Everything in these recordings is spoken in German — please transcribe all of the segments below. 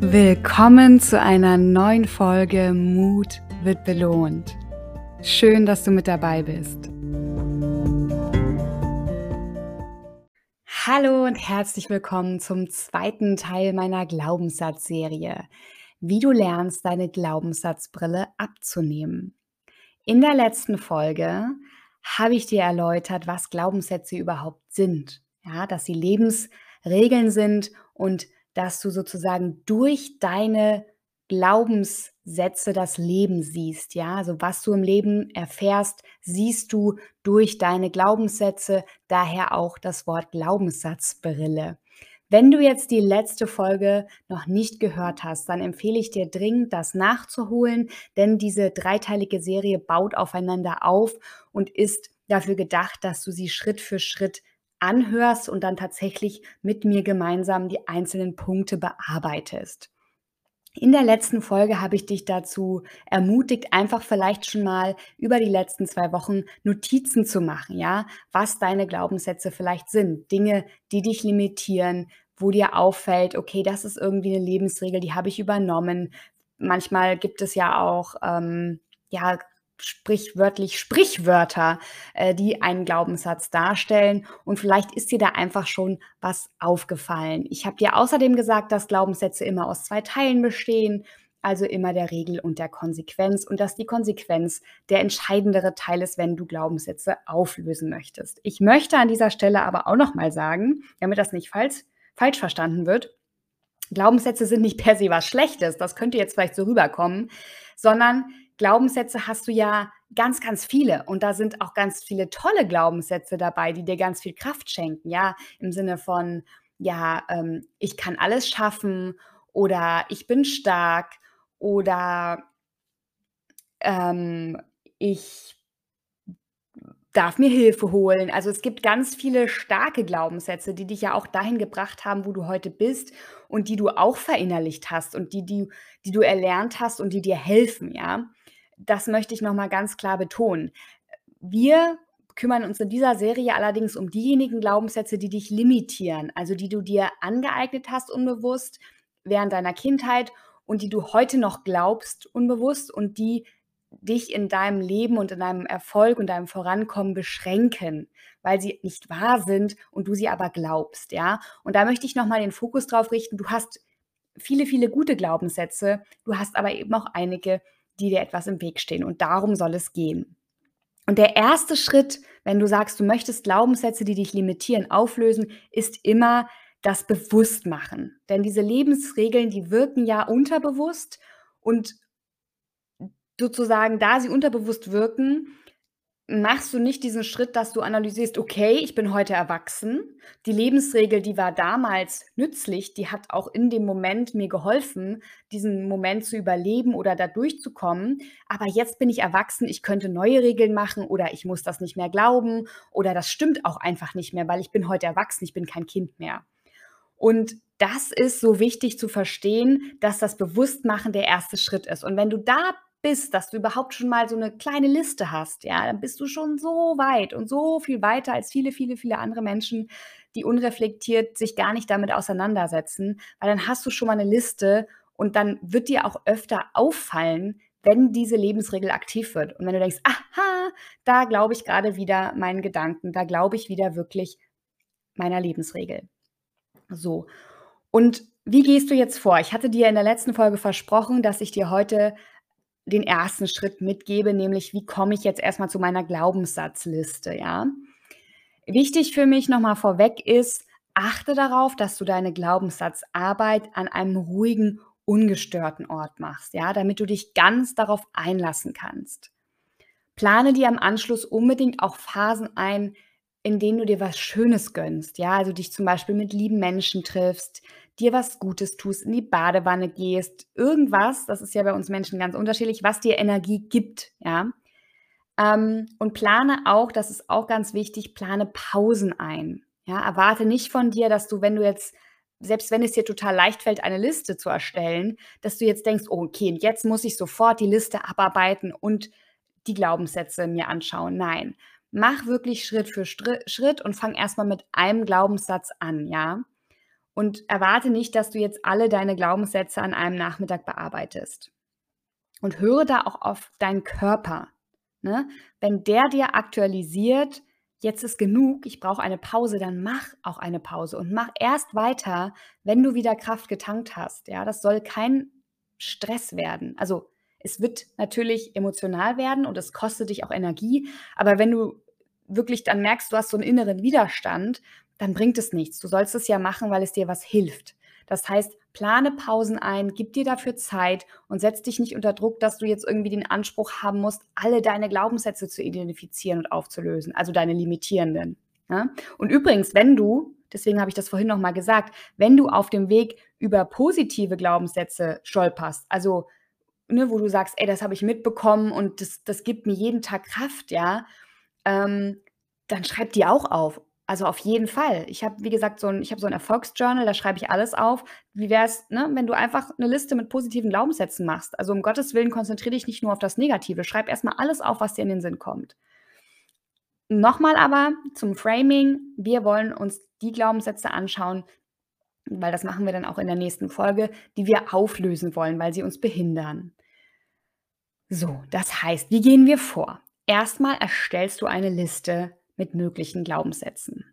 Willkommen zu einer neuen Folge Mut wird belohnt. Schön, dass du mit dabei bist. Hallo und herzlich willkommen zum zweiten Teil meiner Glaubenssatzserie. Wie du lernst, deine Glaubenssatzbrille abzunehmen. In der letzten Folge habe ich dir erläutert, was Glaubenssätze überhaupt sind. Ja, dass sie Lebensregeln sind und dass du sozusagen durch deine Glaubenssätze das Leben siehst, ja? Also was du im Leben erfährst, siehst du durch deine Glaubenssätze, daher auch das Wort Glaubenssatzbrille. Wenn du jetzt die letzte Folge noch nicht gehört hast, dann empfehle ich dir dringend, das nachzuholen, denn diese dreiteilige Serie baut aufeinander auf und ist dafür gedacht, dass du sie Schritt für Schritt anhörst und dann tatsächlich mit mir gemeinsam die einzelnen Punkte bearbeitest. In der letzten Folge habe ich dich dazu ermutigt, einfach vielleicht schon mal über die letzten zwei Wochen Notizen zu machen, ja, was deine Glaubenssätze vielleicht sind, Dinge, die dich limitieren, wo dir auffällt, okay, das ist irgendwie eine Lebensregel, die habe ich übernommen. Manchmal gibt es ja auch ähm, ja sprichwörtlich Sprichwörter, äh, die einen Glaubenssatz darstellen. Und vielleicht ist dir da einfach schon was aufgefallen. Ich habe dir außerdem gesagt, dass Glaubenssätze immer aus zwei Teilen bestehen, also immer der Regel und der Konsequenz und dass die Konsequenz der entscheidendere Teil ist, wenn du Glaubenssätze auflösen möchtest. Ich möchte an dieser Stelle aber auch noch mal sagen, damit das nicht falsch, falsch verstanden wird, Glaubenssätze sind nicht per se was Schlechtes, das könnte jetzt vielleicht so rüberkommen, sondern Glaubenssätze hast du ja ganz, ganz viele. Und da sind auch ganz viele tolle Glaubenssätze dabei, die dir ganz viel Kraft schenken. Ja, im Sinne von, ja, ähm, ich kann alles schaffen oder ich bin stark oder ähm, ich darf mir Hilfe holen. Also es gibt ganz viele starke Glaubenssätze, die dich ja auch dahin gebracht haben, wo du heute bist und die du auch verinnerlicht hast und die, die, die du erlernt hast und die dir helfen, ja das möchte ich nochmal ganz klar betonen. Wir kümmern uns in dieser Serie allerdings um diejenigen Glaubenssätze, die dich limitieren, also die du dir angeeignet hast unbewusst während deiner Kindheit und die du heute noch glaubst unbewusst und die dich in deinem Leben und in deinem Erfolg und deinem Vorankommen beschränken, weil sie nicht wahr sind und du sie aber glaubst, ja? Und da möchte ich nochmal den Fokus drauf richten. Du hast viele, viele gute Glaubenssätze, du hast aber eben auch einige, die dir etwas im Weg stehen. Und darum soll es gehen. Und der erste Schritt, wenn du sagst, du möchtest Glaubenssätze, die dich limitieren, auflösen, ist immer das Bewusstmachen. Denn diese Lebensregeln, die wirken ja unterbewusst und sozusagen, da sie unterbewusst wirken, machst du nicht diesen Schritt, dass du analysierst, okay, ich bin heute erwachsen. Die Lebensregel, die war damals nützlich, die hat auch in dem Moment mir geholfen, diesen Moment zu überleben oder da durchzukommen. Aber jetzt bin ich erwachsen, ich könnte neue Regeln machen oder ich muss das nicht mehr glauben oder das stimmt auch einfach nicht mehr, weil ich bin heute erwachsen, ich bin kein Kind mehr. Und das ist so wichtig zu verstehen, dass das Bewusstmachen der erste Schritt ist. Und wenn du da bist, dass du überhaupt schon mal so eine kleine Liste hast, ja, dann bist du schon so weit und so viel weiter als viele, viele, viele andere Menschen, die unreflektiert sich gar nicht damit auseinandersetzen, weil dann hast du schon mal eine Liste und dann wird dir auch öfter auffallen, wenn diese Lebensregel aktiv wird. Und wenn du denkst, aha, da glaube ich gerade wieder meinen Gedanken, da glaube ich wieder wirklich meiner Lebensregel. So. Und wie gehst du jetzt vor? Ich hatte dir in der letzten Folge versprochen, dass ich dir heute den ersten Schritt mitgebe, nämlich wie komme ich jetzt erstmal zu meiner Glaubenssatzliste, ja? Wichtig für mich nochmal vorweg ist, achte darauf, dass du deine Glaubenssatzarbeit an einem ruhigen, ungestörten Ort machst, ja, damit du dich ganz darauf einlassen kannst. Plane dir am Anschluss unbedingt auch Phasen ein, in denen du dir was Schönes gönnst, ja, also dich zum Beispiel mit lieben Menschen triffst, dir was Gutes tust, in die Badewanne gehst, irgendwas, das ist ja bei uns Menschen ganz unterschiedlich, was dir Energie gibt, ja. Ähm, und plane auch, das ist auch ganz wichtig, plane Pausen ein. Ja, erwarte nicht von dir, dass du, wenn du jetzt, selbst wenn es dir total leicht fällt, eine Liste zu erstellen, dass du jetzt denkst, oh, okay, jetzt muss ich sofort die Liste abarbeiten und die Glaubenssätze mir anschauen. Nein, mach wirklich Schritt für Schritt und fang erstmal mit einem Glaubenssatz an, ja. Und erwarte nicht, dass du jetzt alle deine Glaubenssätze an einem Nachmittag bearbeitest. Und höre da auch auf deinen Körper. Ne? Wenn der dir aktualisiert, jetzt ist genug, ich brauche eine Pause, dann mach auch eine Pause und mach erst weiter, wenn du wieder Kraft getankt hast. Ja, das soll kein Stress werden. Also es wird natürlich emotional werden und es kostet dich auch Energie, aber wenn du wirklich dann merkst, du hast so einen inneren Widerstand, dann bringt es nichts. Du sollst es ja machen, weil es dir was hilft. Das heißt, plane Pausen ein, gib dir dafür Zeit und setz dich nicht unter Druck, dass du jetzt irgendwie den Anspruch haben musst, alle deine Glaubenssätze zu identifizieren und aufzulösen, also deine limitierenden. Ja? Und übrigens, wenn du, deswegen habe ich das vorhin nochmal gesagt, wenn du auf dem Weg über positive Glaubenssätze stolperst, also ne, wo du sagst, ey, das habe ich mitbekommen und das, das gibt mir jeden Tag Kraft, ja, ähm, dann schreib die auch auf. Also auf jeden Fall. Ich habe, wie gesagt, so ein, ich habe so ein Erfolgsjournal, da schreibe ich alles auf. Wie wäre es, ne, wenn du einfach eine Liste mit positiven Glaubenssätzen machst? Also um Gottes Willen konzentriere dich nicht nur auf das Negative. Schreib erstmal alles auf, was dir in den Sinn kommt. Nochmal aber zum Framing. Wir wollen uns die Glaubenssätze anschauen, weil das machen wir dann auch in der nächsten Folge, die wir auflösen wollen, weil sie uns behindern. So, das heißt, wie gehen wir vor? Erstmal erstellst du eine Liste mit möglichen Glaubenssätzen.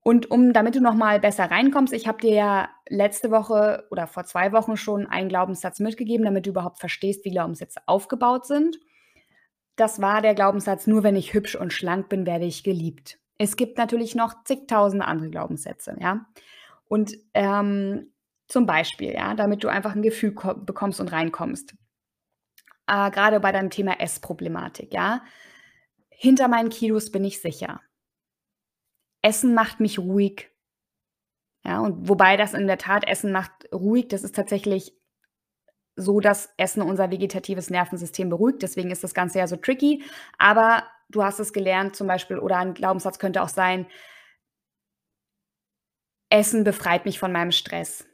Und um, damit du nochmal besser reinkommst, ich habe dir ja letzte Woche oder vor zwei Wochen schon einen Glaubenssatz mitgegeben, damit du überhaupt verstehst, wie Glaubenssätze aufgebaut sind. Das war der Glaubenssatz, nur wenn ich hübsch und schlank bin, werde ich geliebt. Es gibt natürlich noch zigtausende andere Glaubenssätze, ja. Und ähm, zum Beispiel, ja, damit du einfach ein Gefühl bekommst und reinkommst. Äh, Gerade bei deinem Thema Essproblematik, ja. Hinter meinen Kilos bin ich sicher. Essen macht mich ruhig. Ja, und wobei das in der Tat Essen macht ruhig, das ist tatsächlich so, dass Essen unser vegetatives Nervensystem beruhigt. Deswegen ist das Ganze ja so tricky. Aber du hast es gelernt zum Beispiel, oder ein Glaubenssatz könnte auch sein, Essen befreit mich von meinem Stress.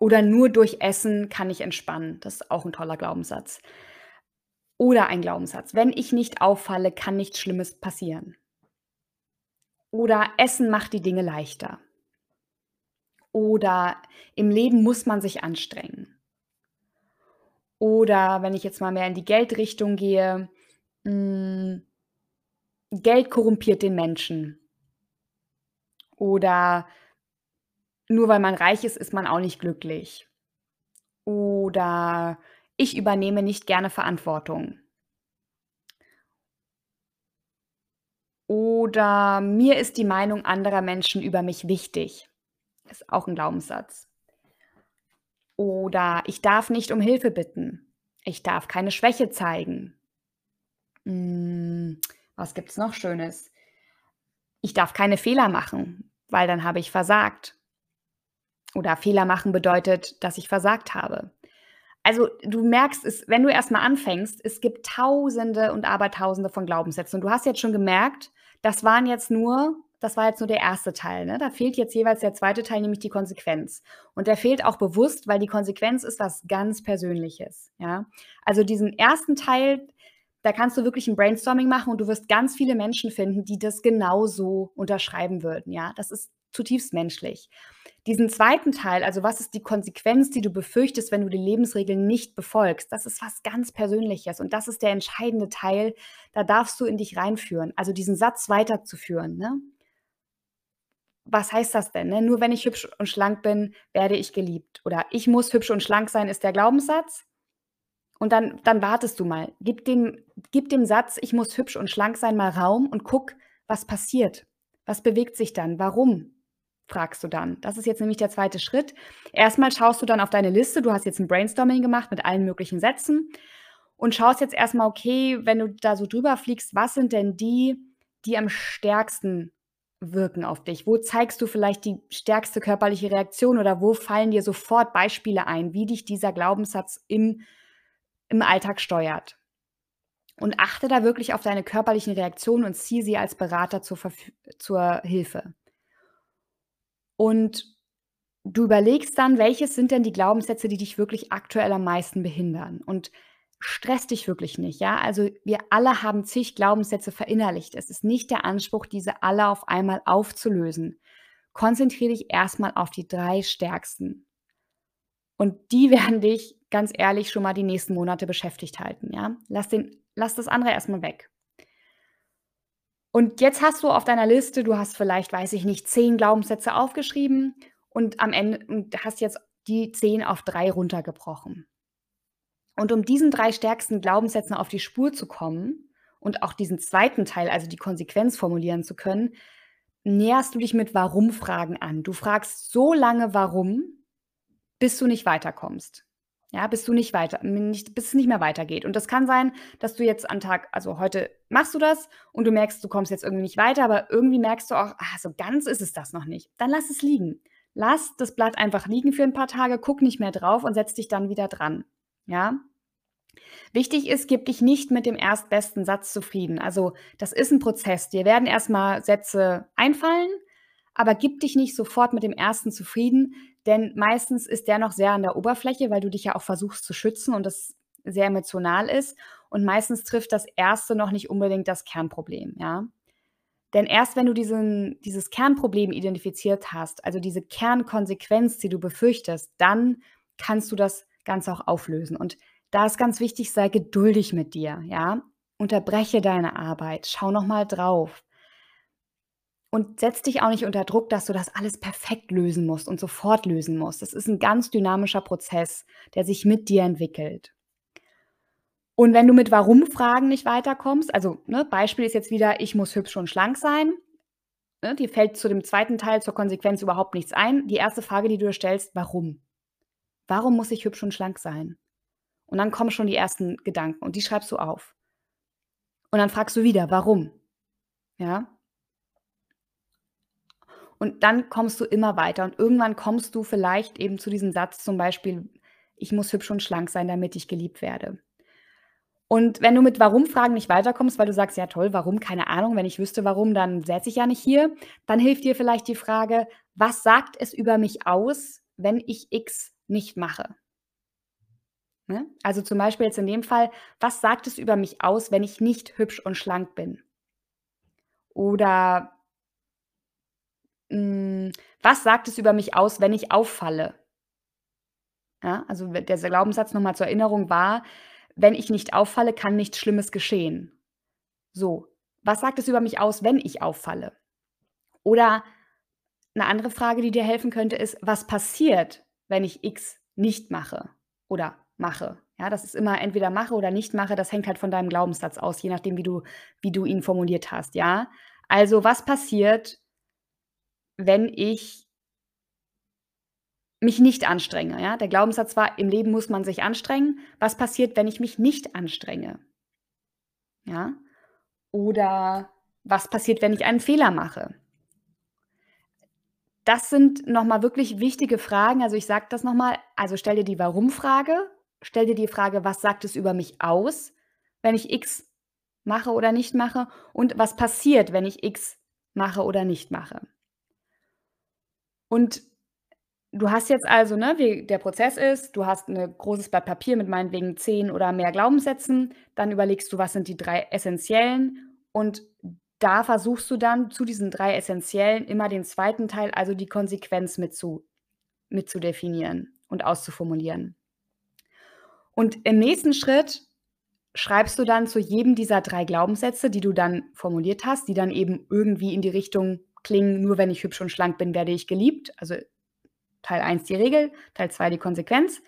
Oder nur durch Essen kann ich entspannen. Das ist auch ein toller Glaubenssatz. Oder ein Glaubenssatz. Wenn ich nicht auffalle, kann nichts Schlimmes passieren. Oder Essen macht die Dinge leichter. Oder im Leben muss man sich anstrengen. Oder wenn ich jetzt mal mehr in die Geldrichtung gehe, mh, hm, Geld korrumpiert den Menschen. Oder nur weil man reich ist, ist man auch nicht glücklich. Oder ich übernehme nicht gerne Verantwortung. Oder mir ist die Meinung anderer Menschen über mich wichtig. Ist auch ein Glaubenssatz. Oder ich darf nicht um Hilfe bitten. Ich darf keine Schwäche zeigen. Hm, was gibt es noch Schönes? Ich darf keine Fehler machen, weil dann habe ich versagt. Oder Fehler machen bedeutet, dass ich versagt habe. Also du merkst es, wenn du erstmal anfängst, es gibt Tausende und Abertausende von Glaubenssätzen. Und du hast jetzt schon gemerkt, das waren jetzt nur, das war jetzt nur der erste Teil. Ne? Da fehlt jetzt jeweils der zweite Teil, nämlich die Konsequenz. Und der fehlt auch bewusst, weil die Konsequenz ist was ganz Persönliches. Ja? Also diesen ersten Teil, da kannst du wirklich ein Brainstorming machen und du wirst ganz viele Menschen finden, die das genauso unterschreiben würden. Ja, das ist zutiefst menschlich. Diesen zweiten Teil, also was ist die Konsequenz, die du befürchtest, wenn du die Lebensregeln nicht befolgst, das ist was ganz Persönliches und das ist der entscheidende Teil, da darfst du in dich reinführen, also diesen Satz weiterzuführen. Ne? Was heißt das denn? Ne? Nur wenn ich hübsch und schlank bin, werde ich geliebt. Oder ich muss hübsch und schlank sein, ist der Glaubenssatz. Und dann, dann wartest du mal. Gib dem, gib dem Satz, ich muss hübsch und schlank sein, mal Raum und guck, was passiert. Was bewegt sich dann? Warum? Fragst du dann. Das ist jetzt nämlich der zweite Schritt. Erstmal schaust du dann auf deine Liste. Du hast jetzt ein Brainstorming gemacht mit allen möglichen Sätzen und schaust jetzt erstmal, okay, wenn du da so drüber fliegst, was sind denn die, die am stärksten wirken auf dich? Wo zeigst du vielleicht die stärkste körperliche Reaktion oder wo fallen dir sofort Beispiele ein, wie dich dieser Glaubenssatz im, im Alltag steuert? Und achte da wirklich auf deine körperlichen Reaktionen und ziehe sie als Berater zur, zur Hilfe. Und du überlegst dann, welches sind denn die Glaubenssätze, die dich wirklich aktuell am meisten behindern? Und stress dich wirklich nicht, ja? Also wir alle haben zig Glaubenssätze verinnerlicht. Es ist nicht der Anspruch, diese alle auf einmal aufzulösen. konzentriere dich erstmal auf die drei stärksten. Und die werden dich ganz ehrlich schon mal die nächsten Monate beschäftigt halten, ja? Lass den lass das andere erstmal weg. Und jetzt hast du auf deiner Liste du hast vielleicht, weiß ich nicht, 10 Glaubenssätze aufgeschrieben und am Ende und hast jetzt die 10 auf 3 runtergebrochen. Und um diesen 3 stärksten Glaubenssätzen auf die Spur zu kommen und auch diesen zweiten Teil, also die Konsequenz formulieren zu können, näherst du dich mit Warum-Fragen an. Du fragst so lange Warum, bis du nicht weiterkommst. Ja, bis du nicht weiter nicht bis es nicht mehr weitergeht. Und das kann sein, dass du jetzt an Tag also heute machst du das und du merkst, du kommst jetzt irgendwie nicht weiter, aber irgendwie merkst du auch, ah, so ganz ist es das noch nicht. Dann lass es liegen. Lass das Blatt einfach liegen für ein paar Tage, guck nicht mehr drauf und setz dich dann wieder dran. Ja? Wichtig ist, gib dich nicht mit dem erstbesten Satz zufrieden. Also, das ist ein Prozess. Dir werden erstmal Sätze einfallen, aber gib dich nicht sofort mit dem ersten zufrieden, denn meistens ist der noch sehr an der Oberfläche, weil du dich ja auch versuchst zu schützen und das sehr emotional ist. Und meistens trifft das erste noch nicht unbedingt das Kernproblem, ja. Denn erst wenn du diesen, dieses Kernproblem identifiziert hast, also diese Kernkonsequenz, die du befürchtest, dann kannst du das Ganze auch auflösen. Und da ist ganz wichtig, sei geduldig mit dir, ja. Unterbreche deine Arbeit, schau nochmal drauf. Und setz dich auch nicht unter Druck, dass du das alles perfekt lösen musst und sofort lösen musst. Das ist ein ganz dynamischer Prozess, der sich mit dir entwickelt. Und wenn du mit Warum-Fragen nicht weiterkommst, also ne, Beispiel ist jetzt wieder, ich muss hübsch und schlank sein. Ne, dir fällt zu dem zweiten Teil zur Konsequenz überhaupt nichts ein. Die erste Frage, die du dir stellst, warum? Warum muss ich hübsch und schlank sein? Und dann kommen schon die ersten Gedanken und die schreibst du auf. Und dann fragst du wieder, warum? Ja? Und dann kommst du immer weiter und irgendwann kommst du vielleicht eben zu diesem Satz zum Beispiel, ich muss hübsch und schlank sein, damit ich geliebt werde. Und wenn du mit Warum-Fragen nicht weiterkommst, weil du sagst, ja toll, warum, keine Ahnung, wenn ich wüsste warum, dann säße ich ja nicht hier, dann hilft dir vielleicht die Frage, was sagt es über mich aus, wenn ich X nicht mache? Ne? Also zum Beispiel jetzt in dem Fall, was sagt es über mich aus, wenn ich nicht hübsch und schlank bin? Oder hm, was sagt es über mich aus, wenn ich auffalle? Ja, also der Glaubenssatz nochmal zur Erinnerung war, wenn ich nicht auffalle, kann nichts Schlimmes geschehen. So, was sagt es über mich aus, wenn ich auffalle? Oder eine andere Frage, die dir helfen könnte, ist, was passiert, wenn ich X nicht mache oder mache? Ja, das ist immer entweder mache oder nicht mache, das hängt halt von deinem Glaubenssatz aus, je nachdem, wie du, wie du ihn formuliert hast, ja? Also, was passiert, wenn ich mich nicht anstrenge, ja? Der Glaubenssatz war: „Im Leben muss man sich anstrengen.“ Was passiert, wenn ich mich nicht anstrenge? Ja? Oder was passiert, wenn ich einen Fehler mache? Das sind nochmal wirklich wichtige Fragen. Also, ich sage das nochmal. Also, stell dir die Warum-Frage, stell dir die Frage: „Was sagt es über mich aus, wenn ich X mache oder nicht mache?“ Und was passiert, wenn ich X mache oder nicht mache? Und du hast jetzt also, ne, wie der Prozess ist, du hast 'ne großes Blatt Papier mit meinetwegen 10 oder mehr Glaubenssätzen. Dann überlegst du, was sind die 3 essenziellen und da versuchst du dann zu diesen 3 essenziellen immer den zweiten Teil, also die Konsequenz mit zu mit zu definieren und auszuformulieren. Und im nächsten Schritt schreibst du dann zu jedem dieser 3 Glaubenssätze, die du dann formuliert hast, die dann eben irgendwie in die Richtung klingen, nur wenn ich hübsch und schlank bin, werde ich geliebt. Also Teil 1 die Regel, Teil 2 die Konsequenz.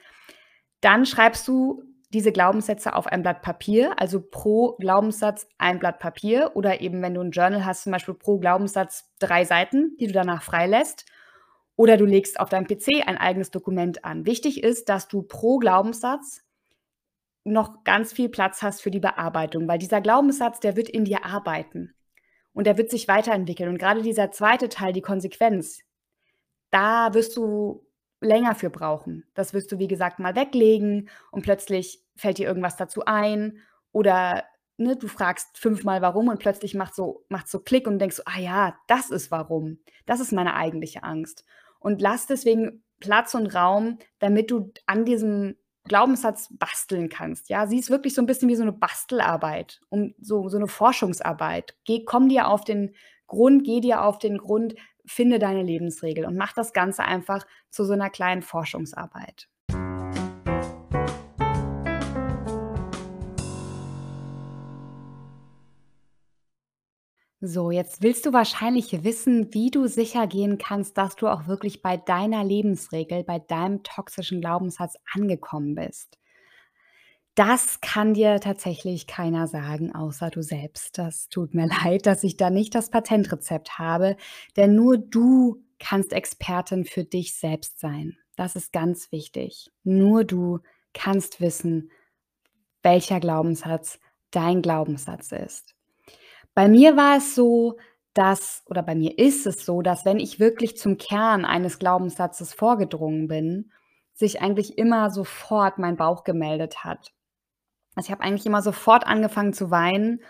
Dann schreibst du diese Glaubenssätze auf ein Blatt Papier, also pro Glaubenssatz ein Blatt Papier oder eben, wenn du ein Journal hast, zum Beispiel pro Glaubenssatz drei Seiten, die du danach freilässt. Oder du legst auf deinem PC ein eigenes Dokument an. Wichtig ist, dass du pro Glaubenssatz noch ganz viel Platz hast für die Bearbeitung, weil dieser Glaubenssatz, der wird in dir arbeiten und der wird sich weiterentwickeln. Und gerade dieser zweite Teil, die Konsequenz, da wirst du länger für brauchen. Das wirst du, wie gesagt, mal weglegen und plötzlich fällt dir irgendwas dazu ein oder ne, du fragst fünfmal warum und plötzlich macht so macht so Klick und denkst ah ja, das ist warum. Das ist meine eigentliche Angst. Und lass deswegen Platz und Raum, damit du an diesem Glaubenssatz basteln kannst. Ja, sie ist wirklich so ein bisschen wie so eine Bastelarbeit, um so so 'ne Forschungsarbeit. Geh komm dir auf den Grund, geh dir auf den Grund, finde deine Lebensregel und mach das Ganze einfach zu so einer kleinen Forschungsarbeit. So, jetzt willst du wahrscheinlich wissen, wie du sicher gehen kannst, dass du auch wirklich bei deiner Lebensregel, bei deinem toxischen Glaubenssatz angekommen bist. Das kann dir tatsächlich keiner sagen, außer du selbst. Das tut mir leid, dass ich da nicht das Patentrezept habe, denn nur du kannst Expertin für dich selbst sein. Das ist ganz wichtig. Nur du kannst wissen, welcher Glaubenssatz dein Glaubenssatz ist. Bei mir war es so, dass oder bei mir ist es so, dass wenn ich wirklich zum Kern eines Glaubenssatzes vorgedrungen bin, sich eigentlich immer sofort mein Bauch gemeldet hat. Also, ich habe eigentlich immer sofort angefangen zu weinen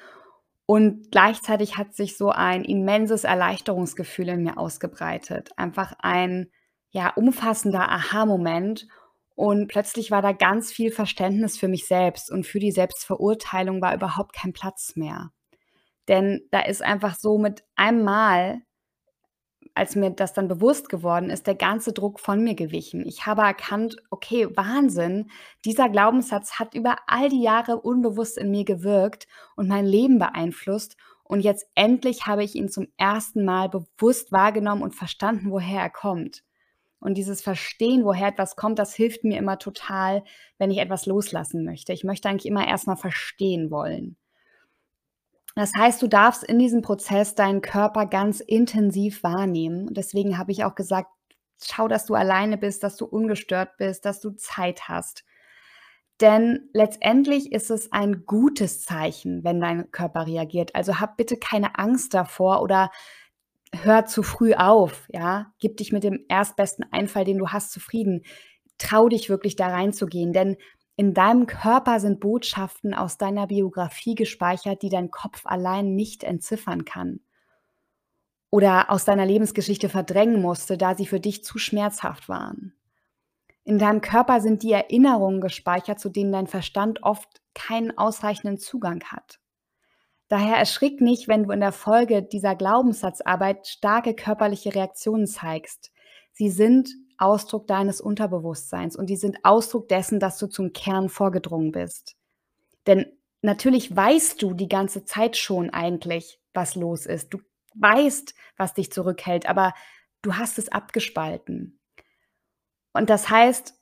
und gleichzeitig hat sich so ein immenses Erleichterungsgefühl in mir ausgebreitet. Einfach ein, ja, umfassender Aha-Moment und plötzlich war da ganz viel Verständnis für mich selbst und für die Selbstverurteilung war überhaupt kein Platz mehr. Denn da ist einfach so mit einem Mal, als mir das dann bewusst geworden ist, der ganze Druck von mir gewichen. Ich habe erkannt, okay, Wahnsinn, dieser Glaubenssatz hat über all die Jahre unbewusst in mir gewirkt und mein Leben beeinflusst. Und jetzt endlich habe ich ihn zum ersten Mal bewusst wahrgenommen und verstanden, woher er kommt. Und dieses Verstehen, woher etwas kommt, das hilft mir immer total, wenn ich etwas loslassen möchte. Ich möchte eigentlich immer erstmal verstehen wollen. Das heißt, du darfst in diesem Prozess deinen Körper ganz intensiv wahrnehmen. deswegen habe ich auch gesagt, schau, dass du alleine bist, dass du ungestört bist, dass du Zeit hast. Denn letztendlich ist es ein gutes Zeichen, wenn dein Körper reagiert. Also hab bitte keine Angst davor oder hör zu früh auf, ja? Gib dich mit dem erstbesten Einfall, den du hast, zufrieden. Trau dich wirklich da reinzugehen, denn in deinem Körper sind Botschaften aus deiner Biografie gespeichert, die dein Kopf allein nicht entziffern kann oder aus deiner Lebensgeschichte verdrängen musste, da sie für dich zu schmerzhaft waren. In deinem Körper sind die Erinnerungen gespeichert, zu denen dein Verstand oft keinen ausreichenden Zugang hat. Daher erschrick nicht, wenn du in der Folge dieser Glaubenssatzarbeit starke körperliche Reaktionen zeigst. Sie sind Ausdruck deines Unterbewusstseins und die sind Ausdruck dessen, dass du zum Kern vorgedrungen bist. Denn natürlich weißt du die ganze Zeit schon eigentlich, was los ist. Du weißt, was dich zurückhält, aber du hast es abgespalten. Und das heißt,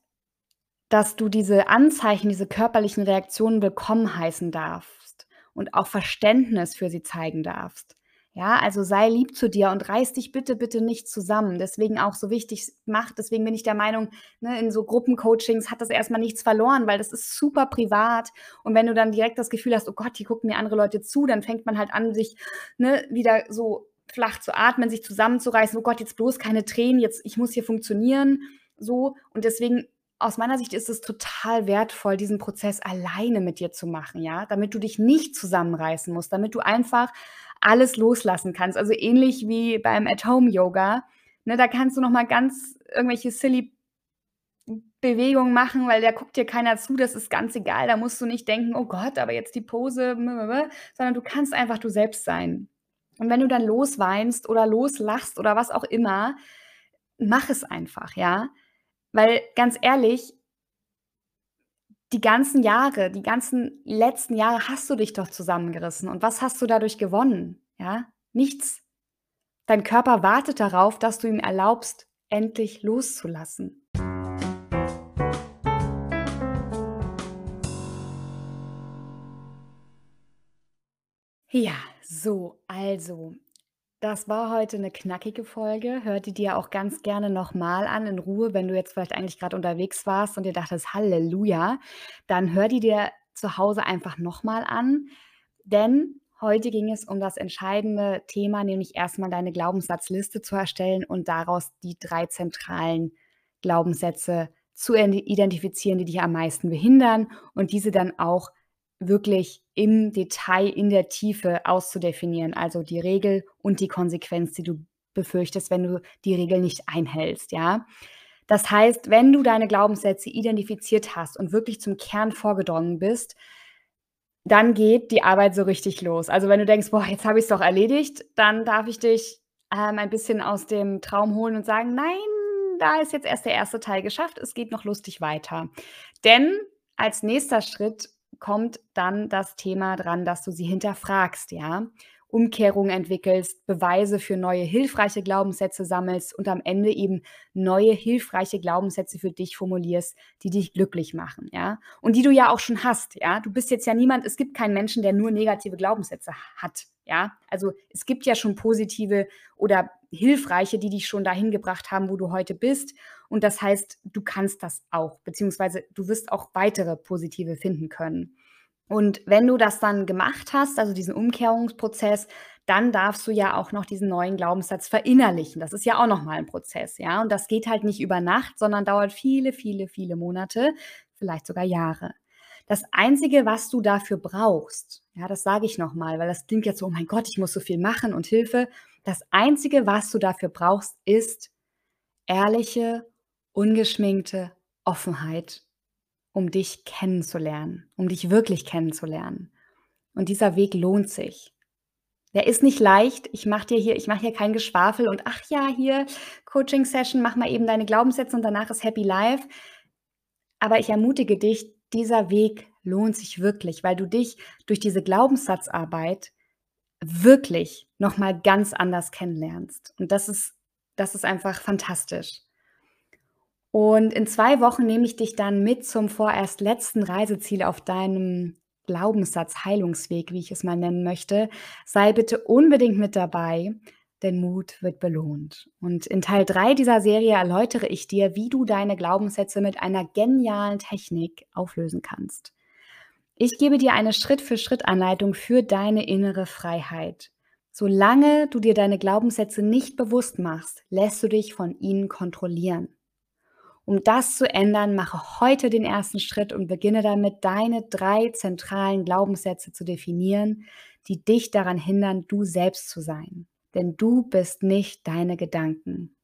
dass du diese Anzeichen, diese körperlichen Reaktionen willkommen heißen darfst und auch Verständnis für sie zeigen darfst. Ja, also sei lieb zu dir und reiß dich bitte, bitte nicht zusammen. Deswegen auch so wichtig macht. Deswegen bin ich der Meinung, ne, in so Gruppencoachings hat das erstmal nichts verloren, weil das ist super privat. Und wenn du dann direkt das Gefühl hast, oh Gott, hier gucken mir andere Leute zu, dann fängt man halt an, sich ne, wieder so flach zu atmen, sich zusammenzureißen. Oh Gott, jetzt bloß keine Tränen, jetzt ich muss hier funktionieren. So. Und deswegen aus meiner Sicht ist es total wertvoll, diesen Prozess alleine mit dir zu machen, ja, damit du dich nicht zusammenreißen musst, damit du einfach alles loslassen kannst. Also ähnlich wie beim At-Home-Yoga. Ne, da kannst du noch mal ganz irgendwelche silly Bewegungen machen, weil da guckt dir keiner zu, das ist ganz egal. Da musst du nicht denken, oh Gott, aber jetzt die Pose, sondern du kannst einfach du selbst sein. Und wenn du dann losweinst oder loslachst oder was auch immer, mach es einfach, ja. Weil ganz ehrlich, die ganzen Jahre, die ganzen letzten Jahre hast du dich doch zusammengerissen. Und was hast du dadurch gewonnen? Ja, nichts. Dein Körper wartet darauf, dass du ihm erlaubst, endlich loszulassen. Ja, so, also das war heute eine knackige Folge. Hör die dir auch ganz gerne nochmal an in Ruhe, wenn du jetzt vielleicht eigentlich gerade unterwegs warst und dir dachtest: „Halleluja“, dann hör die dir zu Hause einfach nochmal an, denn heute ging es um das entscheidende Thema, nämlich erstmal deine Glaubenssatzliste zu erstellen und daraus die drei zentralen Glaubenssätze zu identifizieren, die dich am meisten behindern und diese dann auch wirklich im Detail, in der Tiefe auszudefinieren, also die Regel und die Konsequenz, die du befürchtest, wenn du die Regel nicht einhältst, ja? Das heißt, wenn du deine Glaubenssätze identifiziert hast und wirklich zum Kern vorgedrungen bist, dann geht die Arbeit so richtig los. Also wenn du denkst, boah, jetzt habe ich es doch erledigt, dann darf ich dich ähm, ein bisschen aus dem Traum holen und sagen, nein, da ist jetzt erst der erste Teil geschafft, es geht noch lustig weiter. Denn als nächster Schritt kommt dann das Thema dran, dass du sie hinterfragst, ja. Umkehrungen entwickelst, Beweise für neue hilfreiche Glaubenssätze sammelst und am Ende eben neue hilfreiche Glaubenssätze für dich formulierst, die dich glücklich machen, ja? Und die du ja auch schon hast, ja? Du bist jetzt ja niemand, es gibt keinen Menschen, der nur negative Glaubenssätze hat, ja? Also, es gibt ja schon positive oder hilfreiche, die dich schon dahin gebracht haben, wo du heute bist und das heißt, du kannst das auch, beziehungsweise du wirst auch weitere positive finden können. Und wenn du das dann gemacht hast, also diesen Umkehrungsprozess, dann darfst du ja auch noch diesen neuen Glaubenssatz verinnerlichen. Das ist ja auch nochmal ein Prozess, ja. Und das geht halt nicht über Nacht, sondern dauert viele, viele, viele Monate, vielleicht sogar Jahre. Das Einzige, was du dafür brauchst, ja, das sage ich nochmal, weil das klingt jetzt so, oh mein Gott, ich muss so viel machen und Hilfe. Das Einzige, was du dafür brauchst, ist ehrliche, ungeschminkte Offenheit um dich kennenzulernen, um dich wirklich kennenzulernen. Und dieser Weg lohnt sich. Der ist nicht leicht. Ich mache dir hier, ich mache hier kein Geschwafel und ach ja, hier Coaching Session, mach mal eben deine Glaubenssätze und danach ist Happy Life. Aber ich ermutige dich, dieser Weg lohnt sich wirklich, weil du dich durch diese Glaubenssatzarbeit wirklich noch mal ganz anders kennenlernst. Und das ist das ist einfach fantastisch. Und in zwei Wochen nehme ich dich dann mit zum vorerst letzten Reiseziel auf deinem Glaubenssatz-Heilungsweg, wie ich es mal nennen möchte. Sei bitte unbedingt mit dabei, denn Mut wird belohnt. Und in Teil 3 dieser Serie erläutere ich dir, wie du deine Glaubenssätze mit einer genialen Technik auflösen kannst. Ich gebe dir eine Schritt-für-Schritt-Anleitung für deine innere Freiheit. Solange du dir deine Glaubenssätze nicht bewusst machst, lässt du dich von ihnen kontrollieren. Um das zu ändern, mache heute den ersten Schritt und beginne damit, deine drei zentralen Glaubenssätze zu definieren, die dich daran hindern, du selbst zu sein. Denn du bist nicht deine Gedanken.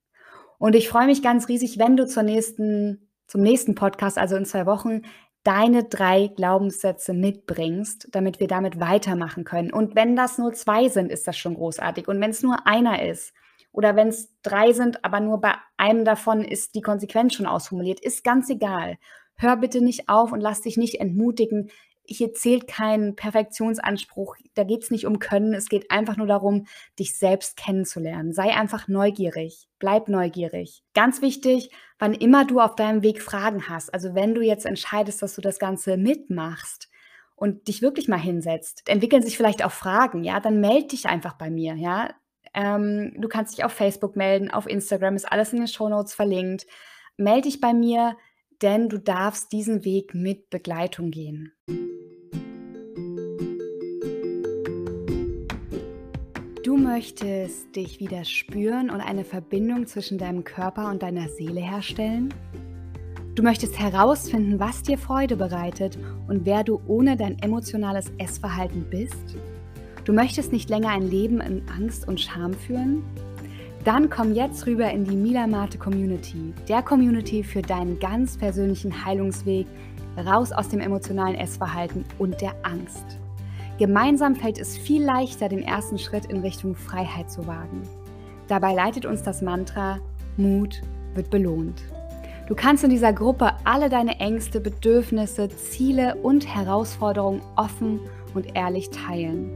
Und ich freue mich ganz riesig, wenn du zur nächsten, zum nächsten Podcast, also in zwei Wochen, deine drei Glaubenssätze mitbringst, damit wir damit weitermachen können. Und wenn das nur zwei sind, ist das schon großartig. Und wenn es nur einer ist, oder wenn es drei sind, aber nur bei einem davon ist die Konsequenz schon ausformuliert, ist ganz egal. Hör bitte nicht auf und lass dich nicht entmutigen. Hier zählt kein Perfektionsanspruch. Da geht es nicht um Können. Es geht einfach nur darum, dich selbst kennenzulernen. Sei einfach neugierig. Bleib neugierig. Ganz wichtig, wann immer du auf deinem Weg Fragen hast, also wenn du jetzt entscheidest, dass du das Ganze mitmachst, und dich wirklich mal hinsetzt, entwickeln sich vielleicht auch Fragen, ja, dann melde dich einfach bei mir, ja. Ähm, du kannst dich auf Facebook melden, auf Instagram ist alles in den Show Notes verlinkt. Melde dich bei mir, denn du darfst diesen Weg mit Begleitung gehen. Du möchtest dich wieder spüren und eine Verbindung zwischen deinem Körper und deiner Seele herstellen? Du möchtest herausfinden, was dir Freude bereitet und wer du ohne dein emotionales Essverhalten bist? Du möchtest nicht länger ein Leben in Angst und Scham führen? Dann komm jetzt rüber in die Mila Mate Community, der Community für deinen ganz persönlichen Heilungsweg raus aus dem emotionalen Essverhalten und der Angst. Gemeinsam fällt es viel leichter, den ersten Schritt in Richtung Freiheit zu wagen. Dabei leitet uns das Mantra Mut wird belohnt. Du kannst in dieser Gruppe alle deine Ängste, Bedürfnisse, Ziele und Herausforderungen offen und ehrlich teilen.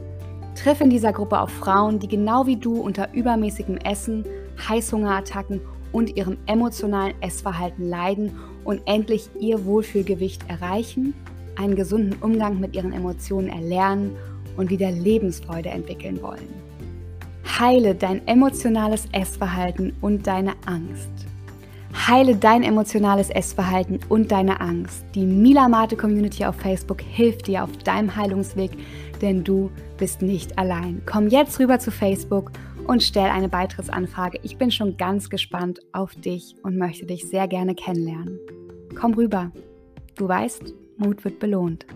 Triff in dieser Gruppe auf Frauen, die genau wie du unter übermäßigem Essen, Heißhungerattacken und ihrem emotionalen Essverhalten leiden und endlich ihr Wohlfühlgewicht erreichen, einen gesunden Umgang mit ihren Emotionen erlernen und wieder Lebensfreude entwickeln wollen. Heile dein emotionales Essverhalten und deine Angst. Heile dein emotionales Essverhalten und deine Angst. Die Mila Mate Community auf Facebook hilft dir auf deinem Heilungsweg, denn du bist nicht allein. Komm jetzt rüber zu Facebook und stell eine Beitrittsanfrage. Ich bin schon ganz gespannt auf dich und möchte dich sehr gerne kennenlernen. Komm rüber. Du weißt, Mut wird belohnt.